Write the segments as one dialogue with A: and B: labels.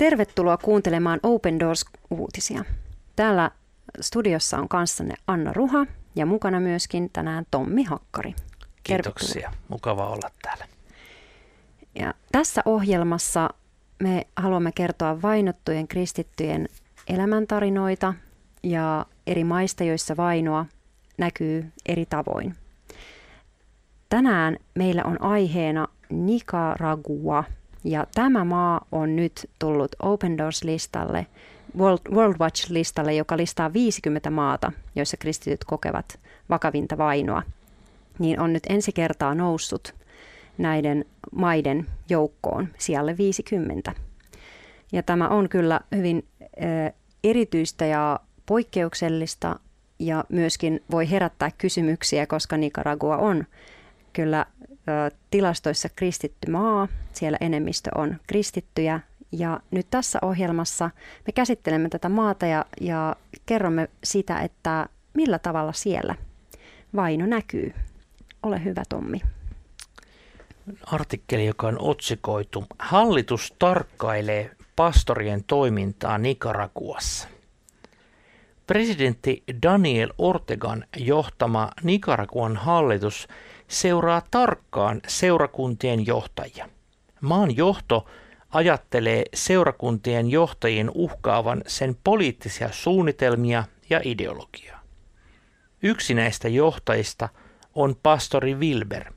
A: Tervetuloa kuuntelemaan Open Doors-uutisia. Täällä studiossa on kanssanne Anna Ruha ja mukana myöskin tänään Tommi Hakkari.
B: Kiitoksia, mukava olla täällä.
A: Ja tässä ohjelmassa me haluamme kertoa vainottujen kristittyjen elämäntarinoita ja eri maista, joissa vainoa näkyy eri tavoin. Tänään meillä on aiheena Nicaragua ja tämä maa on nyt tullut Open Doors-listalle, World, World Watch-listalle, joka listaa 50 maata, joissa kristityt kokevat vakavinta vainoa. Niin on nyt ensi kertaa noussut näiden maiden joukkoon sijalle 50. Ja tämä on kyllä hyvin äh, erityistä ja poikkeuksellista ja myöskin voi herättää kysymyksiä, koska Nicaragua on kyllä tilastoissa kristitty maa, siellä enemmistö on kristittyjä. Ja nyt tässä ohjelmassa me käsittelemme tätä maata ja, ja kerromme sitä, että millä tavalla siellä vaino näkyy. Ole hyvä Tommi.
B: Artikkeli, joka on otsikoitu Hallitus tarkkailee pastorien toimintaa Nicaraguassa. Presidentti Daniel Ortegan johtama Nicaraguan hallitus seuraa tarkkaan seurakuntien johtajia. Maan johto ajattelee seurakuntien johtajien uhkaavan sen poliittisia suunnitelmia ja ideologiaa. Yksi näistä johtajista on pastori Wilber,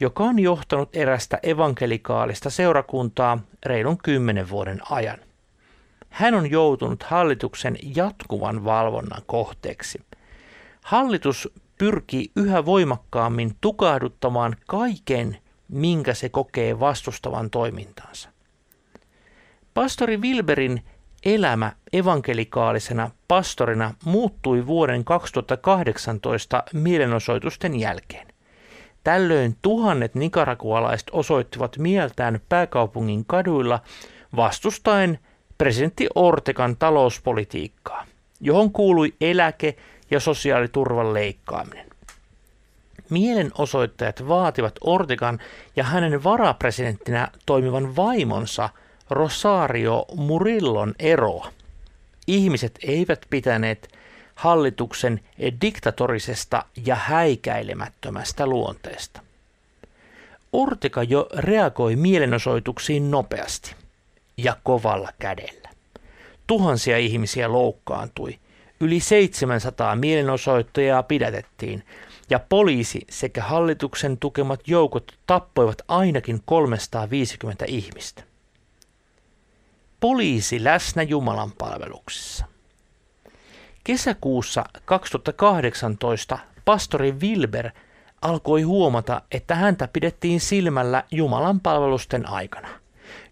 B: joka on johtanut erästä evankelikaalista seurakuntaa reilun kymmenen vuoden ajan. Hän on joutunut hallituksen jatkuvan valvonnan kohteeksi. Hallitus pyrkii yhä voimakkaammin tukahduttamaan kaiken, minkä se kokee vastustavan toimintaansa. Pastori Wilberin elämä evankelikaalisena pastorina muuttui vuoden 2018 mielenosoitusten jälkeen. Tällöin tuhannet nikarakualaiset osoittivat mieltään pääkaupungin kaduilla vastustaen presidentti Ortegan talouspolitiikkaa, johon kuului eläke- ja sosiaaliturvan leikkaaminen. Mielenosoittajat vaativat Ortegan ja hänen varapresidenttinä toimivan vaimonsa Rosario Murillon eroa. Ihmiset eivät pitäneet hallituksen diktatorisesta ja häikäilemättömästä luonteesta. Ortega jo reagoi mielenosoituksiin nopeasti ja kovalla kädellä. Tuhansia ihmisiä loukkaantui – Yli 700 mielenosoittajaa pidätettiin ja poliisi sekä hallituksen tukemat joukot tappoivat ainakin 350 ihmistä. Poliisi läsnä Jumalan palveluksessa. Kesäkuussa 2018 pastori Wilber alkoi huomata, että häntä pidettiin silmällä Jumalan palvelusten aikana –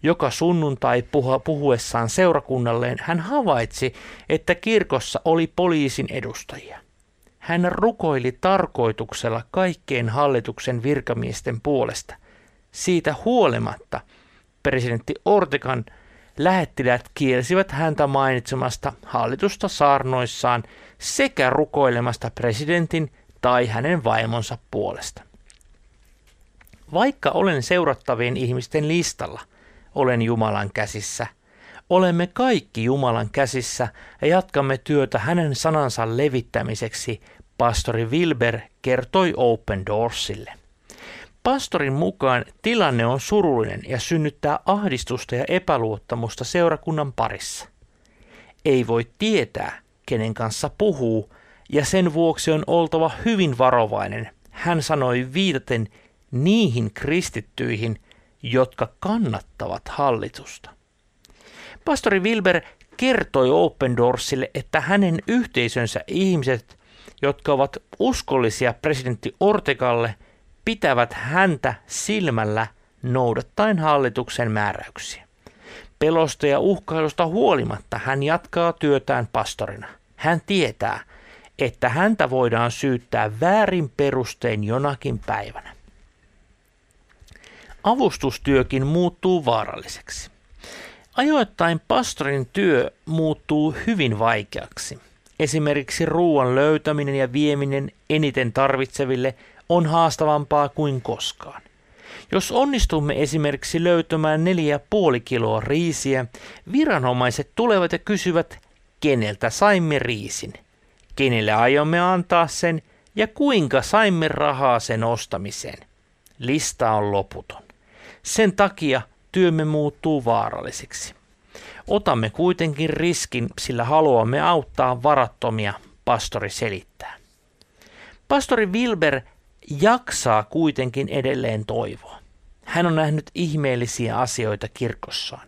B: joka sunnuntai puhuessaan seurakunnalleen hän havaitsi, että kirkossa oli poliisin edustajia. Hän rukoili tarkoituksella kaikkeen hallituksen virkamiesten puolesta. Siitä huolimatta presidentti Ortegan lähettiläät kielsivät häntä mainitsemasta hallitusta saarnoissaan sekä rukoilemasta presidentin tai hänen vaimonsa puolesta. Vaikka olen seurattavien ihmisten listalla – olen Jumalan käsissä. Olemme kaikki Jumalan käsissä ja jatkamme työtä hänen sanansa levittämiseksi, pastori Wilber kertoi Open Doorsille. Pastorin mukaan tilanne on surullinen ja synnyttää ahdistusta ja epäluottamusta seurakunnan parissa. Ei voi tietää, kenen kanssa puhuu, ja sen vuoksi on oltava hyvin varovainen, hän sanoi viitaten niihin kristittyihin, jotka kannattavat hallitusta. Pastori Wilber kertoi Open Doorsille, että hänen yhteisönsä ihmiset, jotka ovat uskollisia presidentti Ortegalle, pitävät häntä silmällä noudattaen hallituksen määräyksiä. Pelosta ja uhkailusta huolimatta hän jatkaa työtään pastorina. Hän tietää, että häntä voidaan syyttää väärin perustein jonakin päivänä avustustyökin muuttuu vaaralliseksi. Ajoittain pastorin työ muuttuu hyvin vaikeaksi. Esimerkiksi ruoan löytäminen ja vieminen eniten tarvitseville on haastavampaa kuin koskaan. Jos onnistumme esimerkiksi löytämään neljä puoli kiloa riisiä, viranomaiset tulevat ja kysyvät, keneltä saimme riisin, kenelle aiomme antaa sen ja kuinka saimme rahaa sen ostamiseen. Lista on loputon. Sen takia työmme muuttuu vaaralliseksi. Otamme kuitenkin riskin, sillä haluamme auttaa varattomia, pastori selittää. Pastori Wilber jaksaa kuitenkin edelleen toivoa. Hän on nähnyt ihmeellisiä asioita kirkossaan.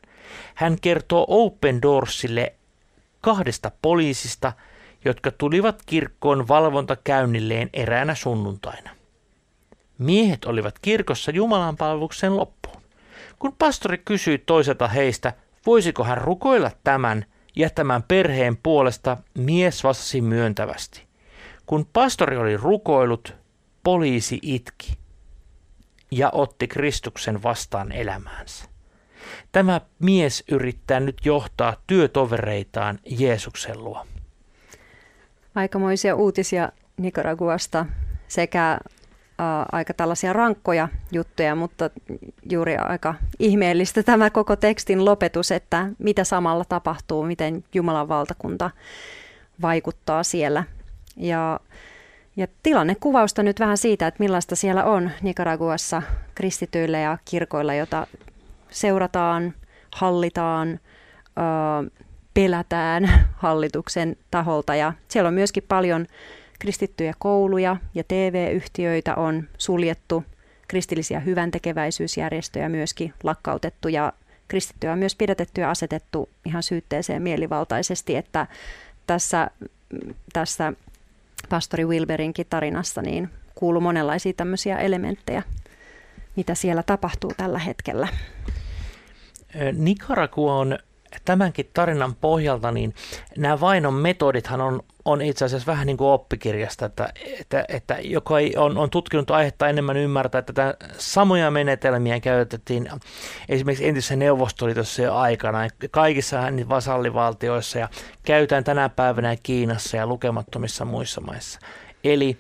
B: Hän kertoo Open Doorsille kahdesta poliisista, jotka tulivat kirkkoon valvontakäynnilleen eräänä sunnuntaina. Miehet olivat kirkossa Jumalan palveluksen loppuun. Kun pastori kysyi toiselta heistä, voisiko hän rukoilla tämän ja tämän perheen puolesta, mies vastasi myöntävästi. Kun pastori oli rukoillut, poliisi itki ja otti Kristuksen vastaan elämäänsä. Tämä mies yrittää nyt johtaa työtovereitaan Jeesuksen luo.
A: Aikamoisia uutisia Nicaraguasta sekä aika tällaisia rankkoja juttuja, mutta juuri aika ihmeellistä tämä koko tekstin lopetus, että mitä samalla tapahtuu, miten Jumalan valtakunta vaikuttaa siellä. Ja ja tilannekuvausta nyt vähän siitä, että millaista siellä on Nicaraguassa kristityillä ja kirkoilla, jota seurataan, hallitaan, ö, pelätään hallituksen taholta. Ja siellä on myöskin paljon kristittyjä kouluja ja TV-yhtiöitä on suljettu, kristillisiä hyväntekeväisyysjärjestöjä myöskin lakkautettu ja kristittyjä on myös pidätetty ja asetettu ihan syytteeseen mielivaltaisesti, että tässä, tässä pastori Wilberinkin tarinassa niin kuuluu monenlaisia tämmöisiä elementtejä, mitä siellä tapahtuu tällä hetkellä.
B: Nicaragua on tämänkin tarinan pohjalta, niin nämä vainon metodithan on, on itse asiassa vähän niin kuin oppikirjasta, että, että, että joka ei, on, on tutkinut aihetta enemmän ymmärtää, että samoja menetelmiä käytettiin esimerkiksi entisessä Neuvostoliitossa jo aikana, kaikissa vasallivaltioissa ja käytetään tänä päivänä Kiinassa ja lukemattomissa muissa maissa. Eli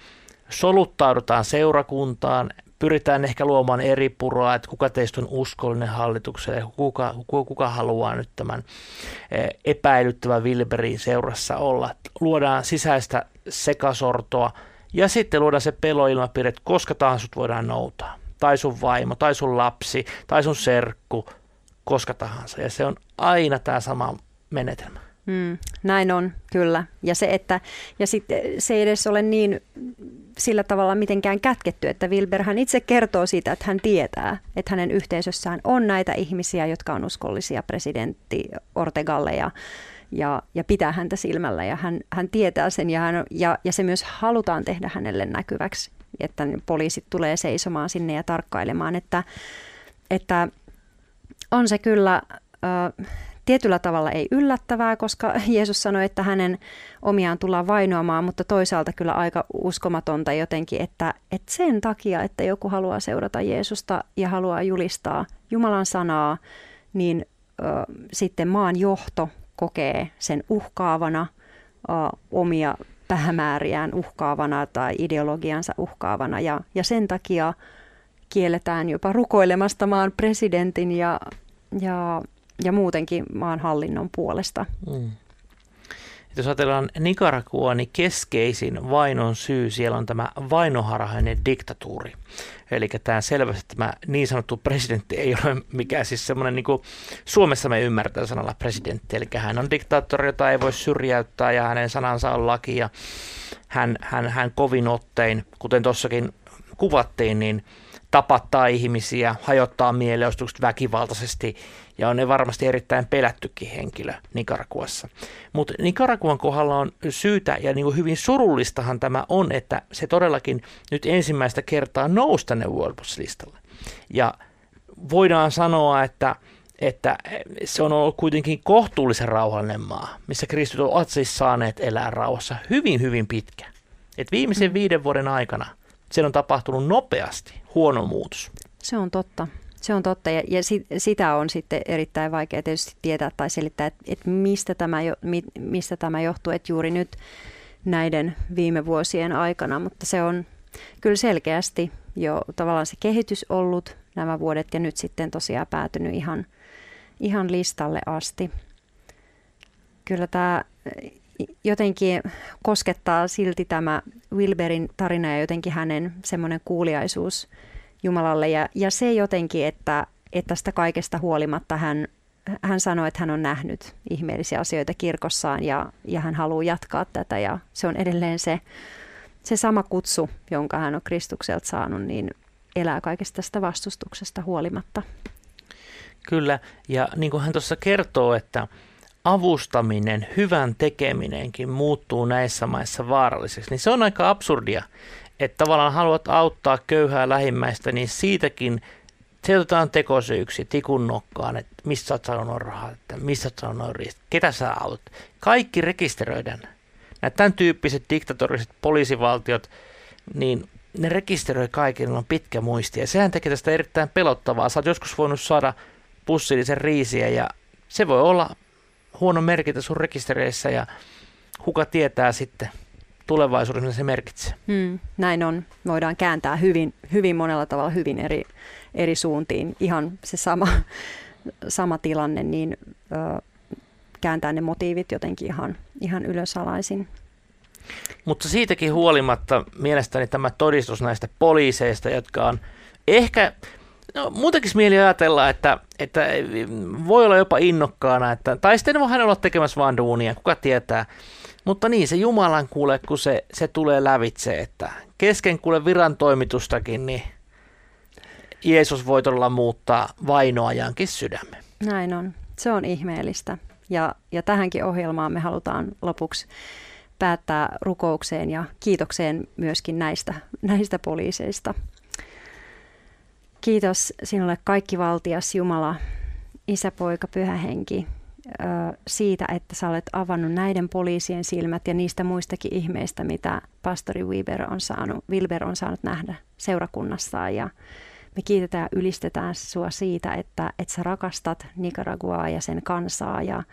B: soluttaudutaan seurakuntaan, pyritään ehkä luomaan eri puroa, että kuka teistä on uskollinen hallitukselle, kuka, kuka, kuka haluaa nyt tämän eh, epäilyttävän Wilberin seurassa olla. Luodaan sisäistä sekasortoa ja sitten luodaan se peloilmapiiri, että koska tahansa sut voidaan noutaa. Tai sun vaimo, tai sun lapsi, tai sun serkku, koska tahansa. Ja se on aina tämä sama menetelmä.
A: Mm, näin on, kyllä. Ja se, että ja sit, se ei edes ole niin sillä tavalla mitenkään kätketty, että Wilber hän itse kertoo siitä, että hän tietää, että hänen yhteisössään on näitä ihmisiä, jotka on uskollisia presidentti Ortegalle ja, ja, ja pitää häntä silmällä. Ja hän, hän tietää sen ja, hän, ja, ja se myös halutaan tehdä hänelle näkyväksi, että poliisit tulee seisomaan sinne ja tarkkailemaan, että, että on se kyllä... Äh, tietyllä tavalla ei yllättävää, koska Jeesus sanoi, että hänen omiaan tullaan vainoamaan, mutta toisaalta kyllä aika uskomatonta jotenkin, että, että sen takia, että joku haluaa seurata Jeesusta ja haluaa julistaa Jumalan sanaa, niin ö, sitten maan johto kokee sen uhkaavana, ö, omia päämääriään uhkaavana tai ideologiansa uhkaavana ja, ja sen takia kielletään jopa rukoilemasta maan presidentin ja, ja ja muutenkin maan hallinnon puolesta. Mm.
B: Jos ajatellaan Nicaragua, niin keskeisin vainon syy siellä on tämä vainoharhainen diktatuuri. Eli tämä selvästi tämä niin sanottu presidentti ei ole mikään siis semmoinen, niin kuin Suomessa me ymmärtää sanalla presidentti, eli hän on diktaattori, jota ei voi syrjäyttää ja hänen sanansa on laki ja hän, hän, hän kovin ottein, kuten tuossakin kuvattiin, niin tapattaa ihmisiä, hajottaa mielenosoitukset väkivaltaisesti ja on ne varmasti erittäin pelättykin henkilö Nicaraguassa. Mutta Nicaraguan kohdalla on syytä ja niin kuin hyvin surullistahan tämä on, että se todellakin nyt ensimmäistä kertaa nousi tänne World listalle. Ja voidaan sanoa, että että se on ollut kuitenkin kohtuullisen rauhallinen maa, missä kristityt ovat siis saaneet elää rauhassa hyvin, hyvin pitkä. Et viimeisen mm. viiden vuoden aikana siellä on tapahtunut nopeasti huono muutos.
A: Se on totta. Se on totta ja, ja sit, sitä on sitten erittäin vaikea tietysti tietää tai selittää, että, että mistä, tämä jo, mi, mistä tämä johtuu, että juuri nyt näiden viime vuosien aikana, mutta se on kyllä selkeästi jo tavallaan se kehitys ollut nämä vuodet ja nyt sitten tosiaan päätynyt ihan, ihan listalle asti. Kyllä tämä jotenkin koskettaa silti tämä Wilberin tarina ja jotenkin hänen semmoinen kuuliaisuus Jumalalle. Ja, ja se jotenkin, että, että tästä kaikesta huolimatta hän, hän sanoi, että hän on nähnyt ihmeellisiä asioita kirkossaan ja, ja hän haluaa jatkaa tätä. Ja se on edelleen se, se sama kutsu, jonka hän on Kristukselta saanut, niin elää kaikesta tästä vastustuksesta huolimatta.
B: Kyllä, ja niin kuin hän tuossa kertoo, että avustaminen, hyvän tekeminenkin muuttuu näissä maissa vaaralliseksi, niin se on aika absurdia, että tavallaan haluat auttaa köyhää lähimmäistä, niin siitäkin se otetaan tekosyyksi tikun nokkaan, että mistä oot saanut rahaa, että mistä oot saanut riistä, ketä sä autat. Kaikki rekisteröidään. Nämä tämän tyyppiset diktatoriset poliisivaltiot, niin ne rekisteröi kaikille, on pitkä muisti. Ja sehän tekee tästä erittäin pelottavaa. Sä oot joskus voinut saada pussillisen riisiä ja se voi olla huono merkitä sun rekistereissä ja kuka tietää sitten tulevaisuudessa se merkitsee.
A: Hmm, näin on. Voidaan kääntää hyvin, hyvin monella tavalla hyvin eri, eri suuntiin. Ihan se sama, sama tilanne, niin ö, kääntää ne motiivit jotenkin ihan, ihan ylösalaisin.
B: Mutta siitäkin huolimatta mielestäni tämä todistus näistä poliiseista, jotka on ehkä No, muutenkin mieli ajatella, että, että voi olla jopa innokkaana, että, tai sitten voi hän olla tekemässä vaan duunia, kuka tietää. Mutta niin, se Jumalan kuule, kun se, se tulee lävitse, että kesken kuule viran toimitustakin, niin Jeesus voi todella muuttaa vainoajankin sydämen.
A: Näin on. Se on ihmeellistä. Ja, ja tähänkin ohjelmaan me halutaan lopuksi päättää rukoukseen ja kiitokseen myöskin näistä, näistä poliiseista. Kiitos sinulle kaikki valtias Jumala, Isä, Poika, Pyhä Henki, siitä, että sä olet avannut näiden poliisien silmät ja niistä muistakin ihmeistä, mitä pastori Wilber on saanut, Wilber on saanut nähdä seurakunnassaan. Ja me kiitetään ja ylistetään sua siitä, että, että sä rakastat Nicaraguaa ja sen kansaa ja,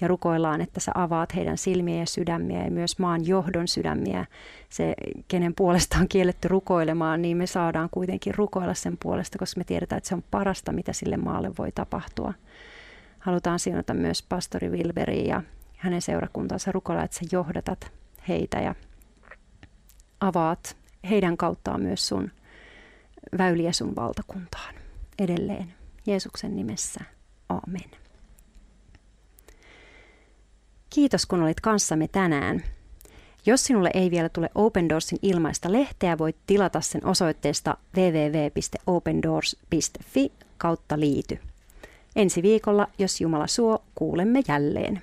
A: ja rukoillaan, että sä avaat heidän silmiä ja sydämiä ja myös maan johdon sydämiä. Se, kenen puolesta on kielletty rukoilemaan, niin me saadaan kuitenkin rukoilla sen puolesta, koska me tiedetään, että se on parasta, mitä sille maalle voi tapahtua. Halutaan siunata myös pastori Wilberi ja hänen seurakuntansa rukoilla, että sä johdatat heitä ja avaat heidän kauttaan myös sun väyliä sun valtakuntaan edelleen. Jeesuksen nimessä. Amen. Kiitos kun olit kanssamme tänään. Jos sinulle ei vielä tule Open Doorsin ilmaista lehteä, voit tilata sen osoitteesta www.opendoors.fi kautta liity. Ensi viikolla, jos Jumala suo, kuulemme jälleen.